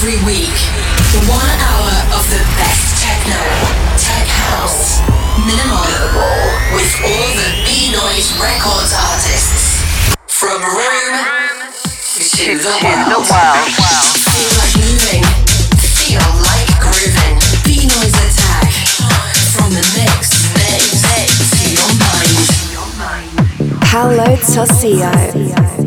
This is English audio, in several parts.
Every week, one hour of the best techno, tech house, minimal, with all the Beenoise Records artists. From Rome to the world. Feel like moving, feel like grooving. Beenoise Attack. From the mix, mix, mix to your mind. Paolo Tossio.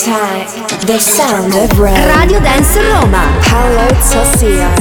Attack, the sound of Rome. Radio Dance Roma. Paolo Tossio.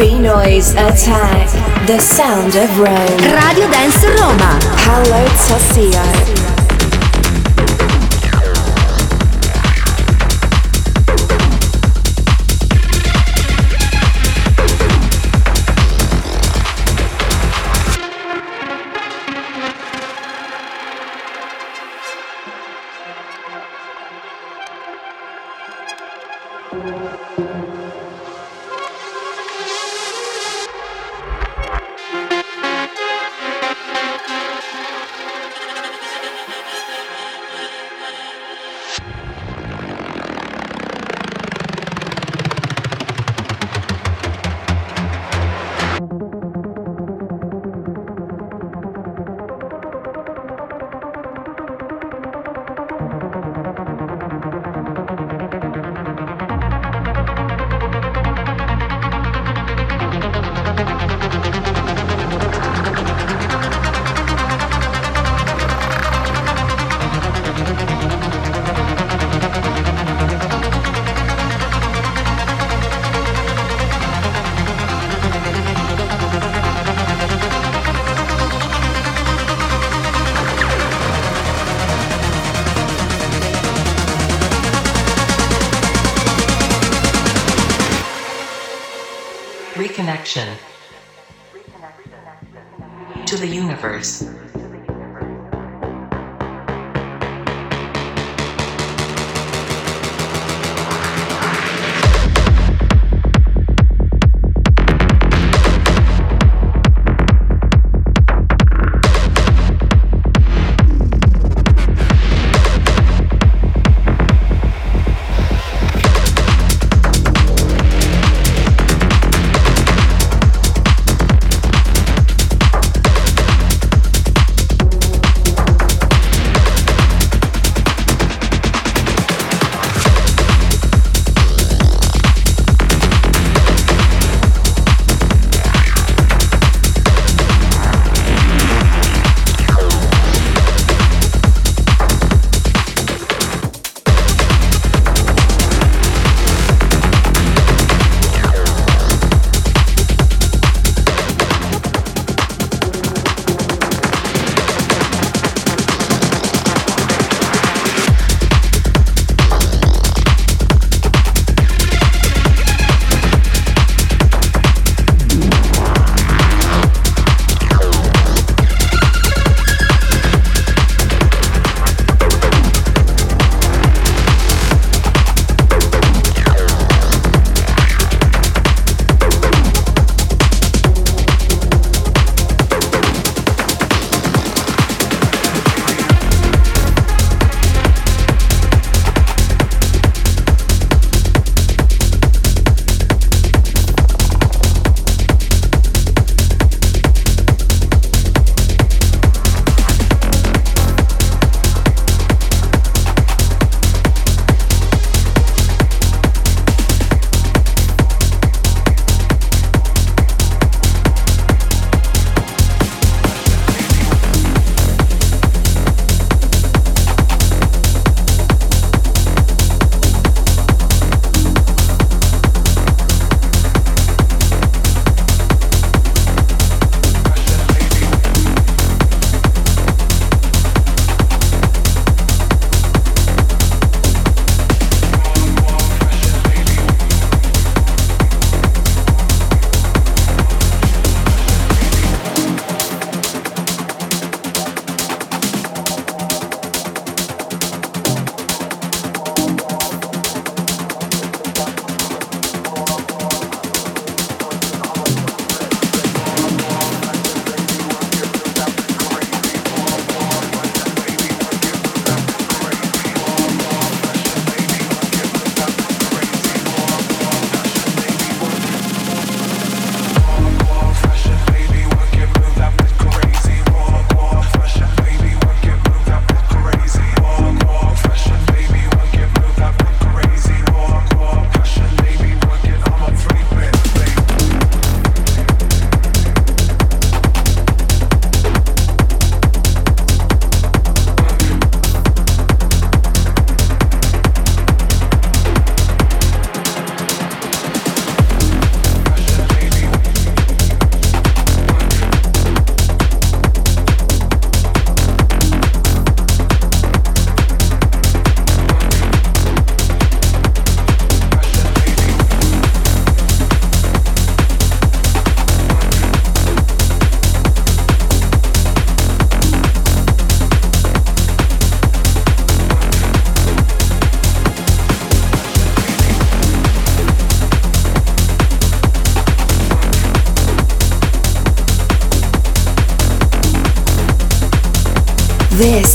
Beenoise Attack, the sound of Rome. Radio Dance Roma. Paolo Tossio.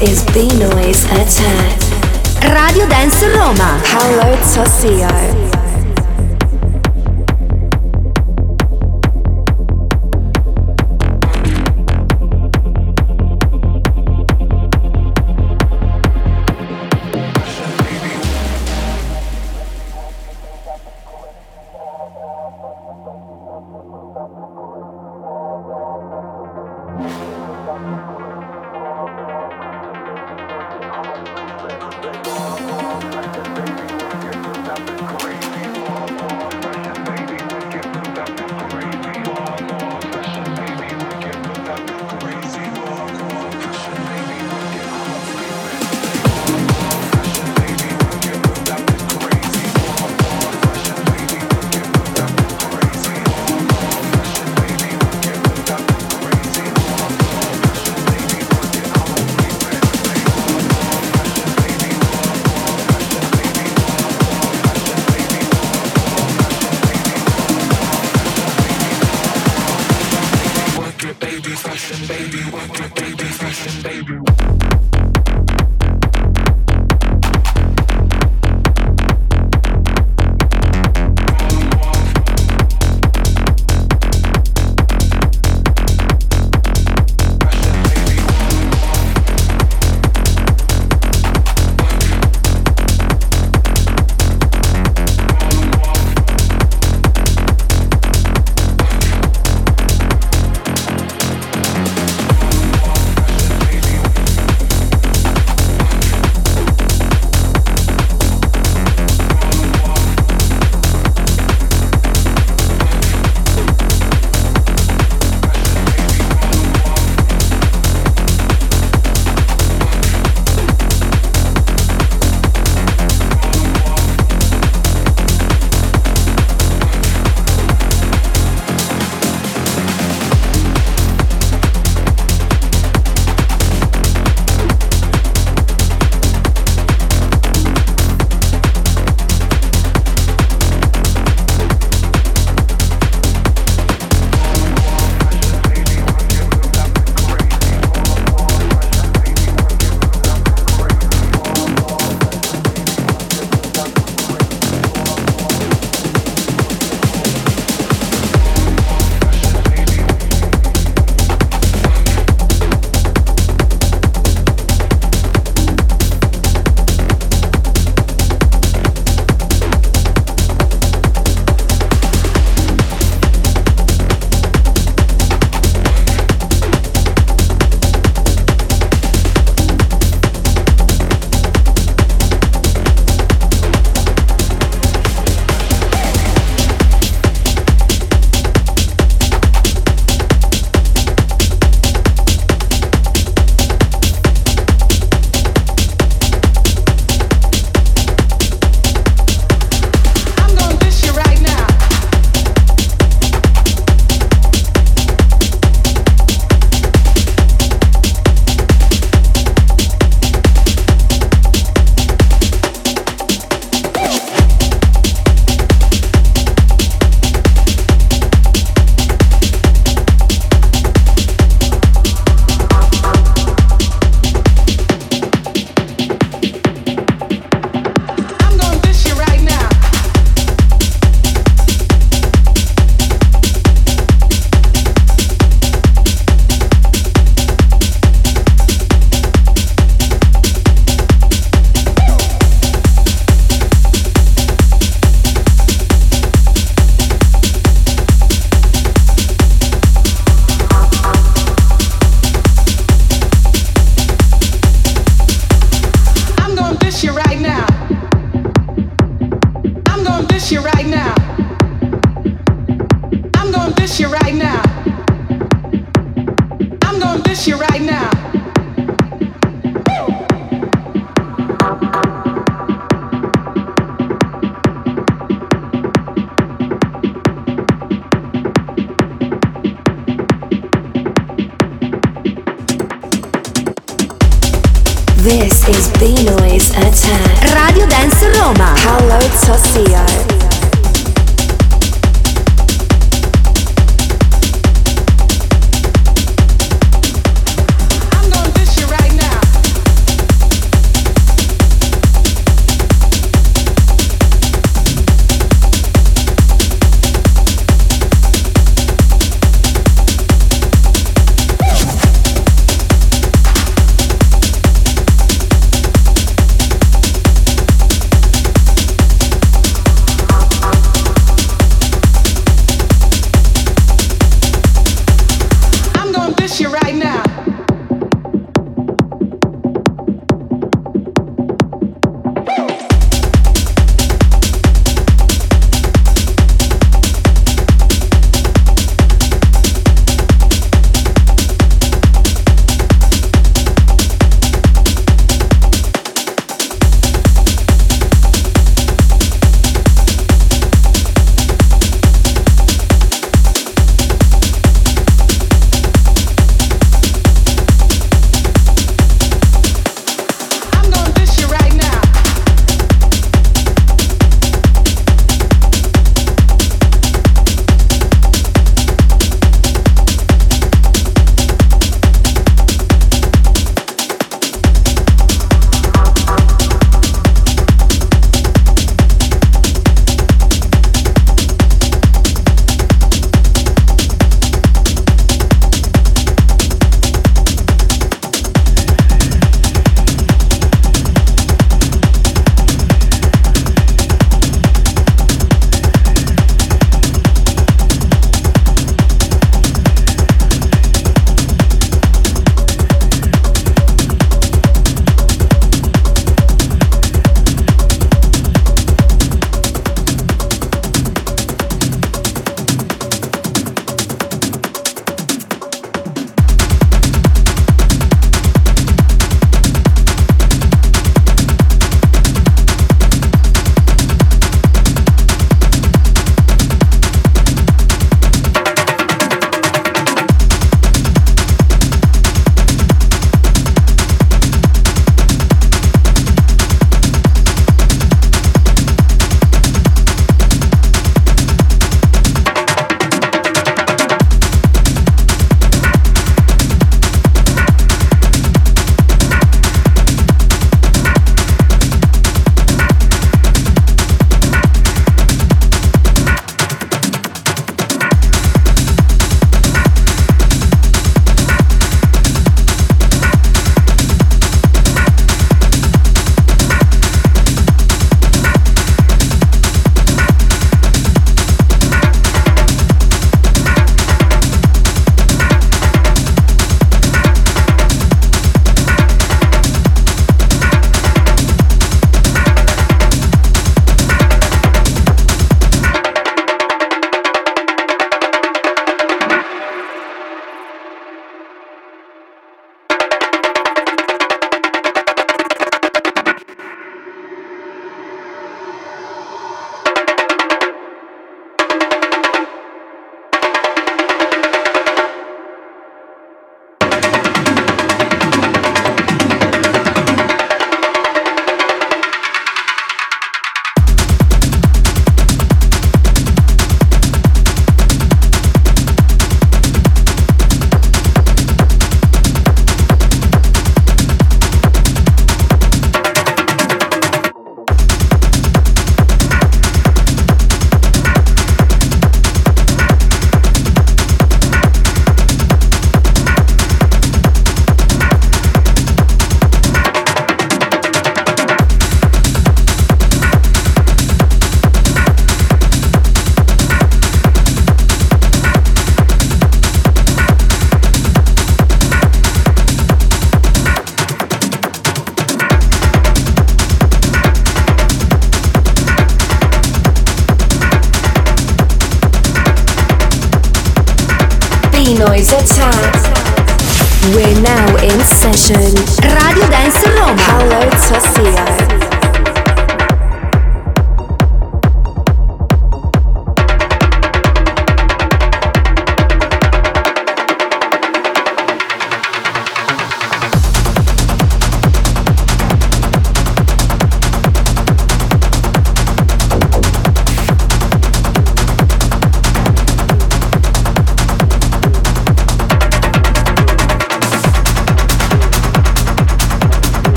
This is Beenoise Attack. Radio Dance Roma. Paolo Tossio. This is B Noise Attack. Radio Dance Roma. Paolo Tossio.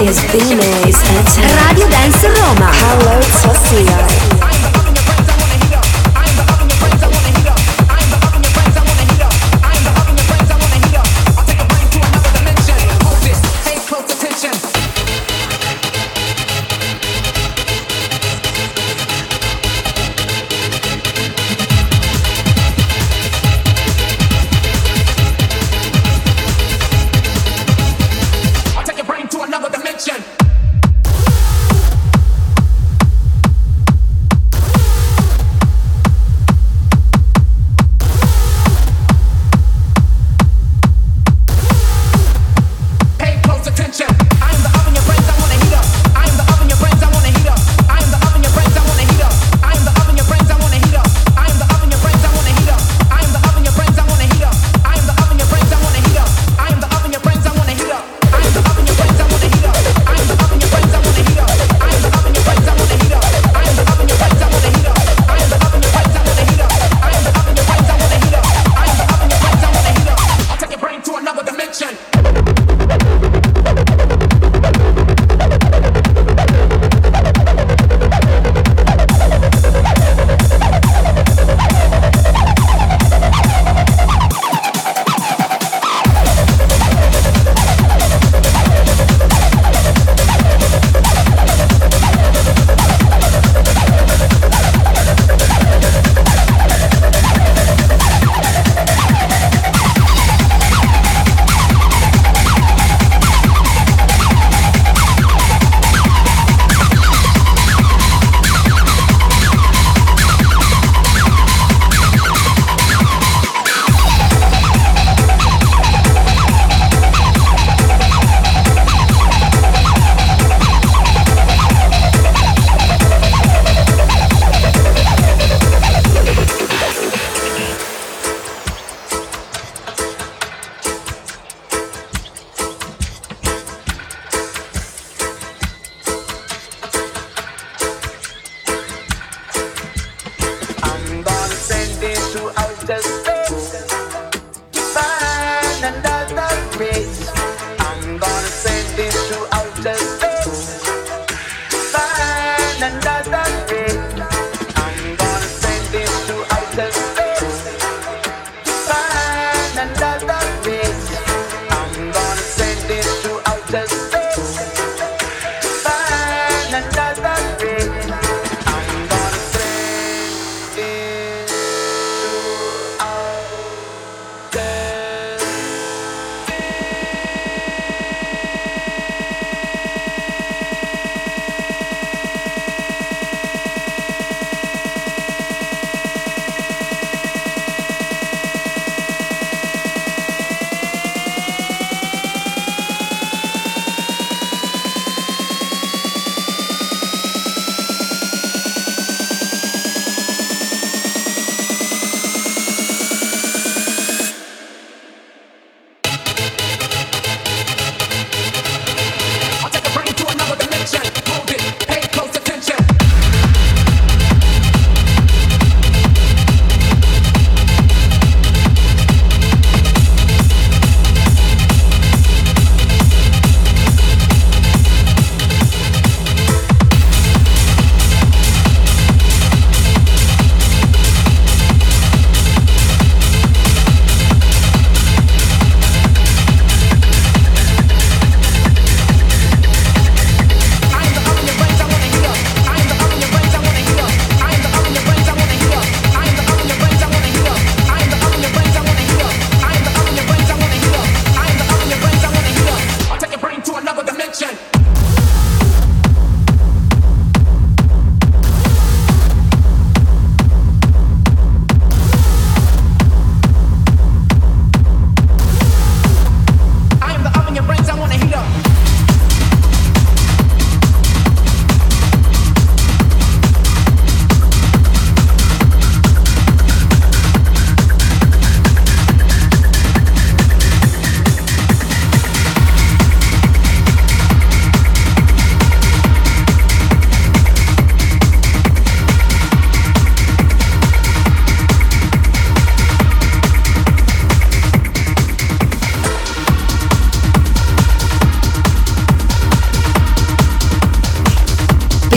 Is Beenoise Attack. Radio Dance Roma. Paolo Tossio.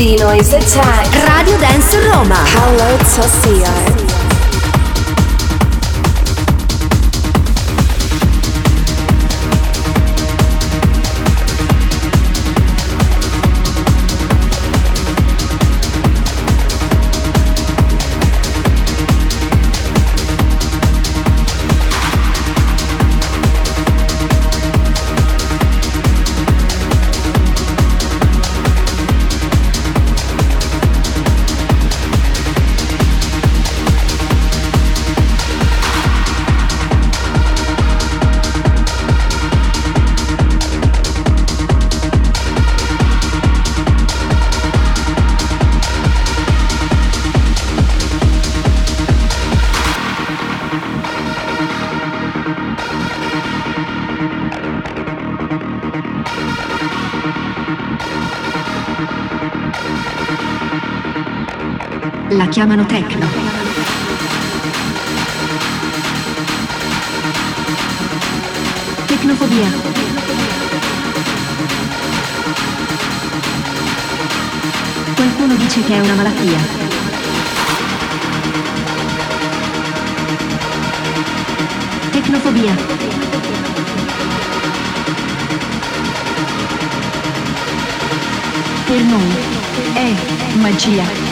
Beenoise Attack. Radio Dance Roma. Paolo Tossio. Chiamano Tecno. Tecnofobia. Qualcuno dice che è una malattia. Tecnofobia. Per noi è magia.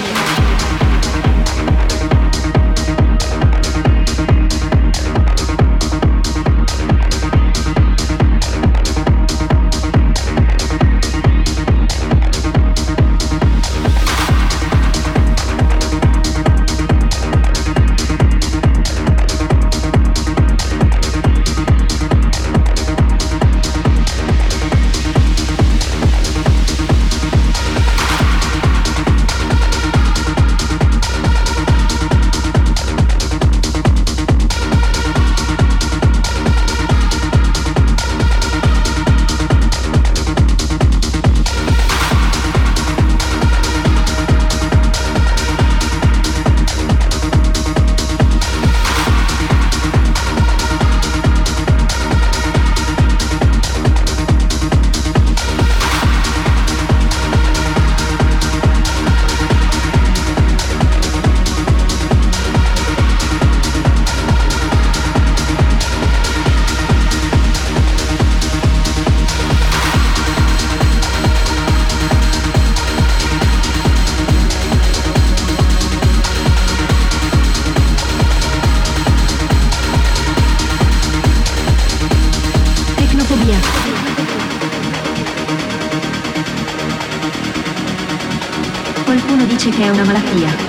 una malafía.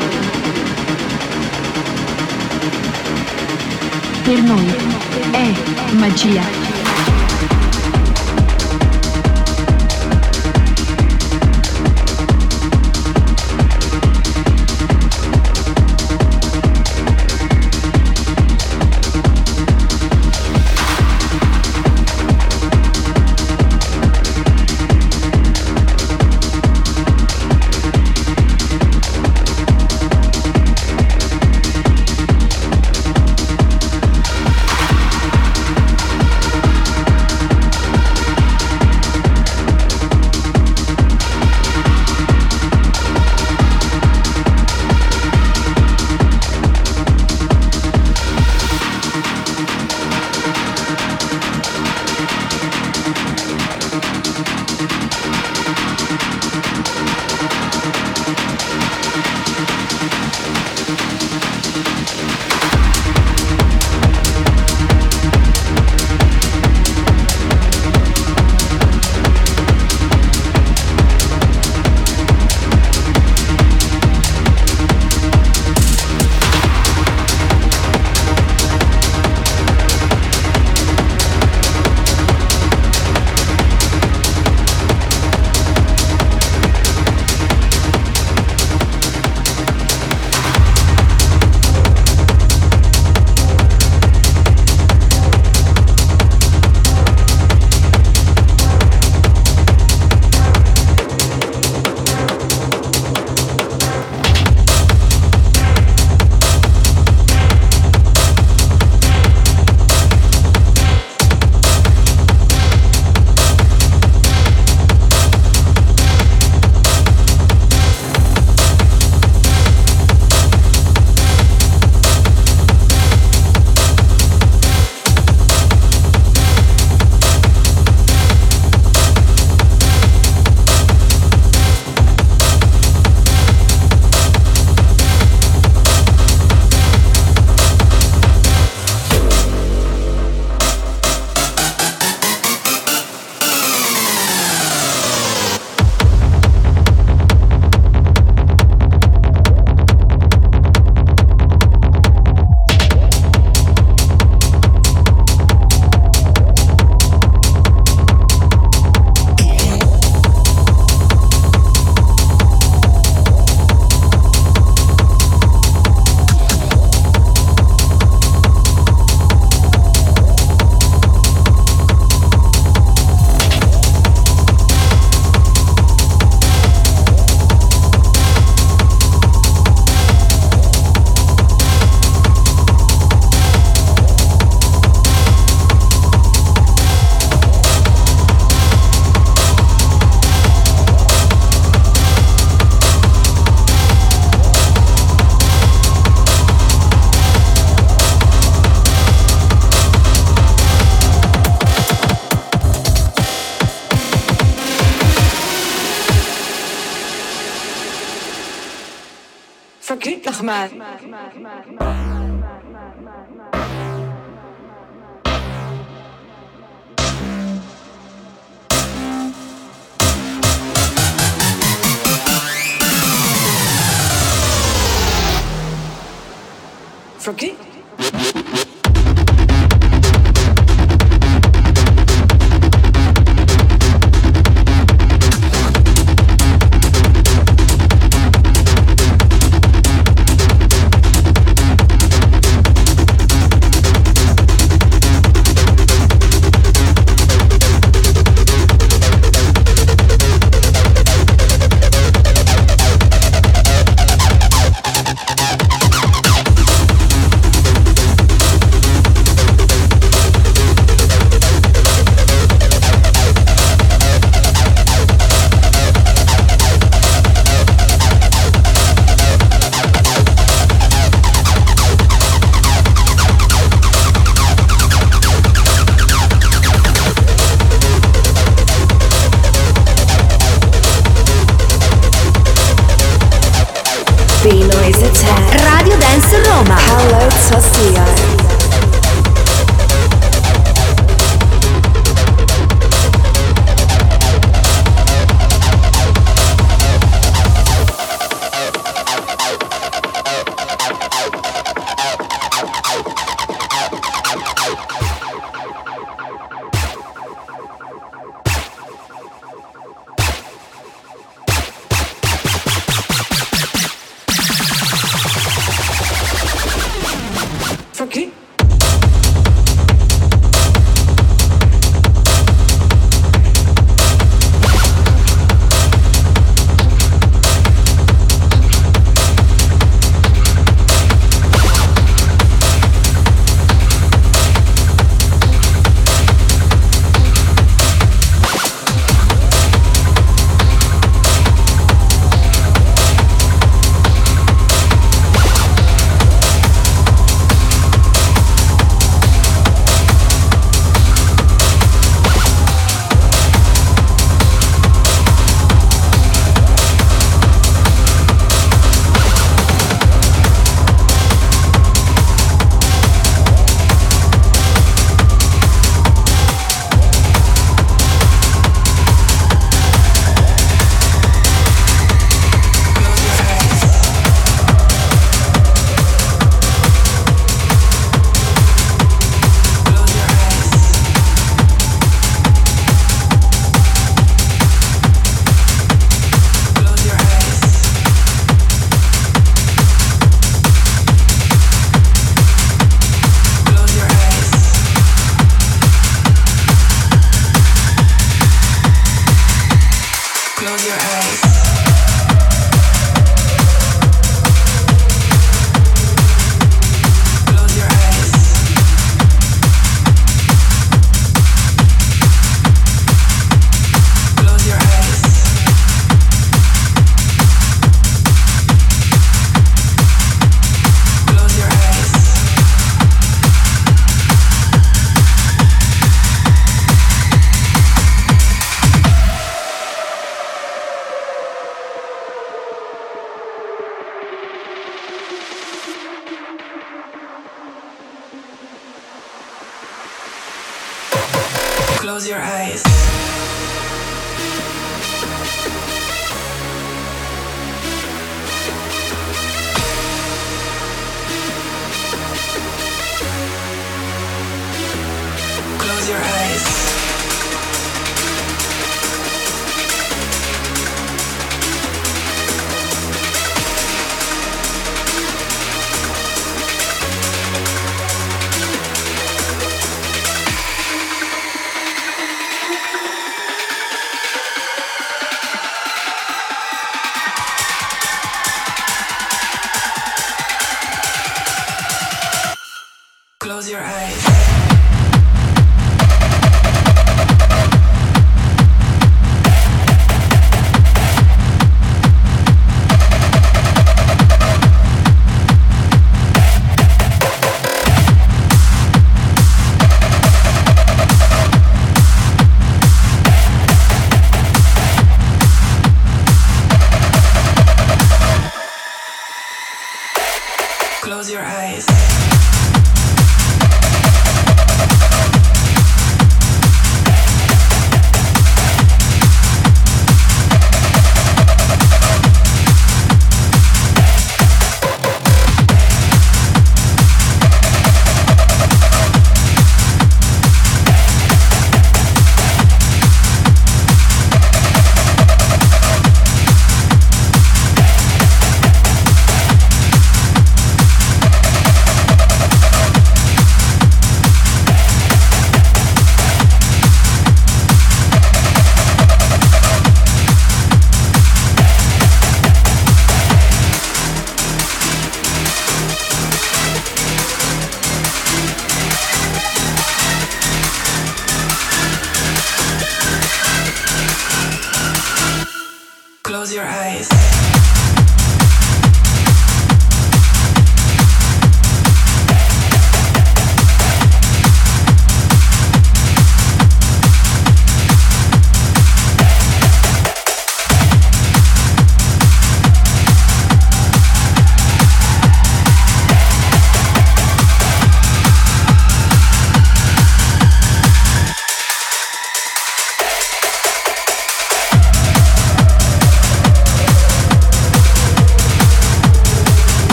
Verkünd.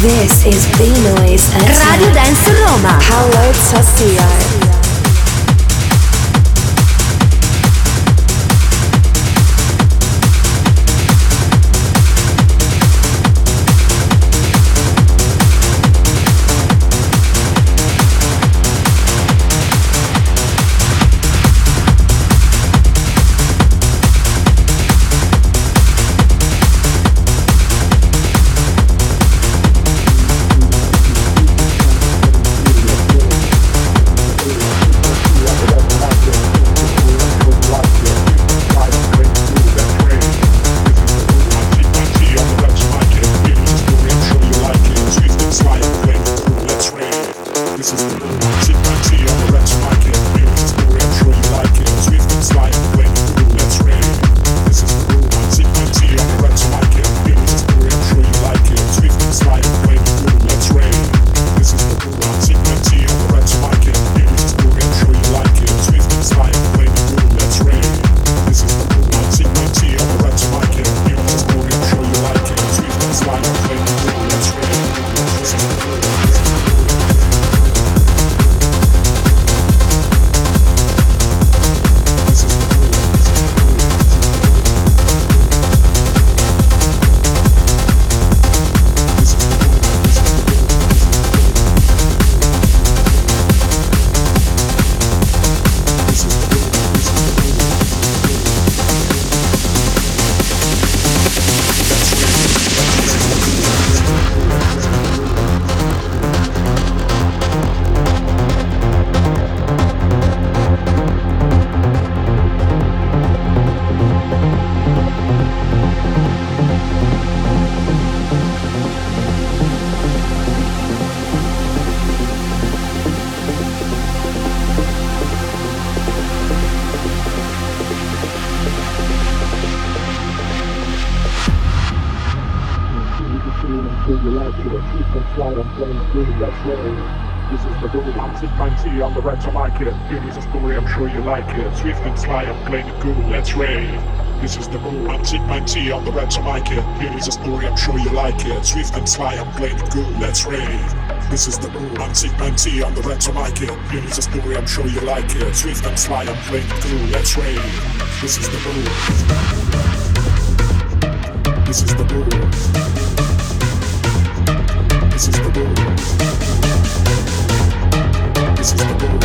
This is Beenoise at Radio Dance Roma. Paolo Tossio. Sly, I'm playing it cool. Let's rave. This is the rule. I'm Sid T on the red to mic it. Here is a story, I'm sure you like it. Swift and sly, I'm playing it cool. Let's rave. This is the rule. I'm Sid T on the red to mic it. Here is a story, I'm sure you like it. Swift and sly, I'm playing it cool. Let's rave. This is the rule. This is the rule. This is the rule this is the go.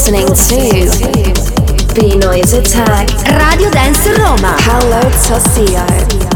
Listening to Beenoise Attack. Radio Dance Roma. Paolo Tossio.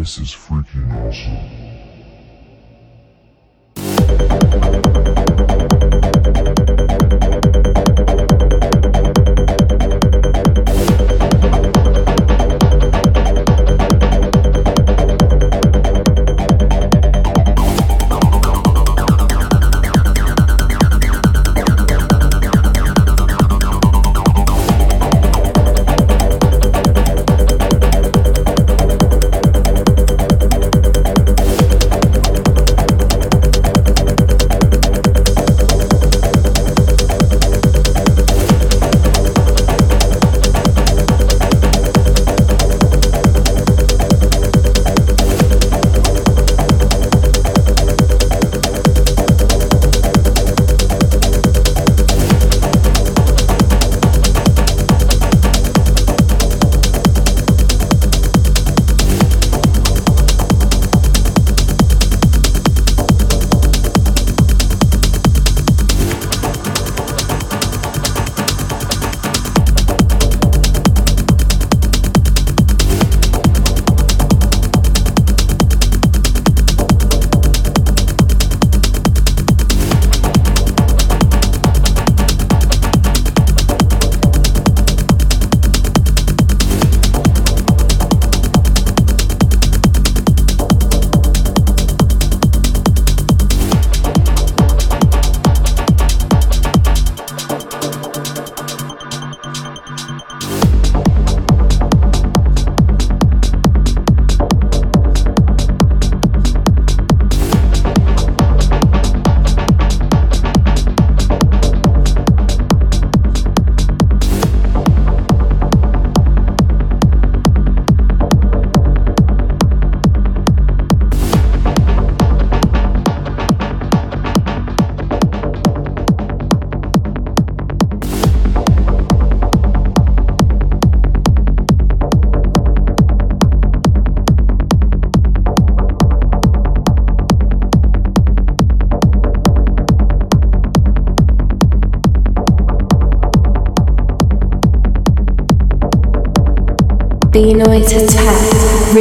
This is freaking